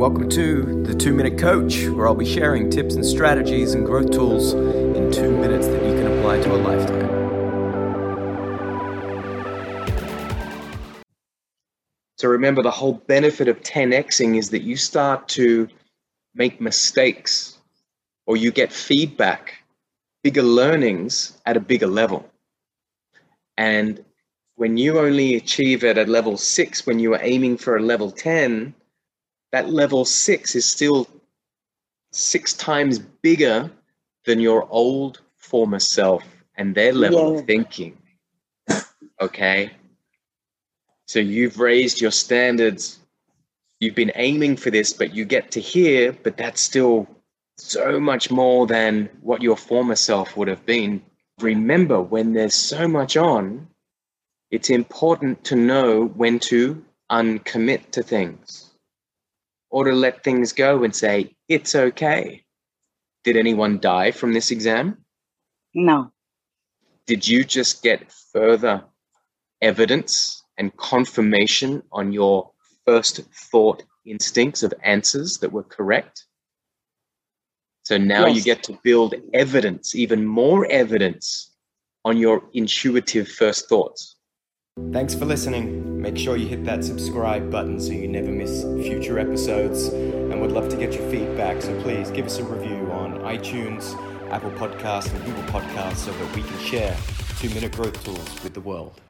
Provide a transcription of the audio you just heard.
welcome to the Two Minute Coach, where I'll be sharing tips and strategies and growth tools in two minutes that you can apply to a lifetime. So remember, the whole benefit of 10xing is that you start to make mistakes or you get feedback, bigger learnings at a bigger level. And when you only achieve it at level six, when you are aiming for a level 10, that level six is still six times bigger than your old former self and their level yeah. of thinking. Okay. So you've raised your standards. You've been aiming for this, but you get to here, but that's still so much more than what your former self would have been. Remember, when there's so much on, it's important to know when to uncommit to things or to let things go and say, it's okay. Did anyone die from this exam? No. Did you just get further evidence and confirmation on your first thought instincts of answers that were correct. So now yes. you get to build evidence, even more evidence on your intuitive first thoughts. Thanks for listening. Make sure you hit that subscribe button so you never miss future episodes. And we'd love to get your feedback. So please give us a review on iTunes, Apple Podcasts, and Google Podcasts so that we can share two minute growth tools with the world.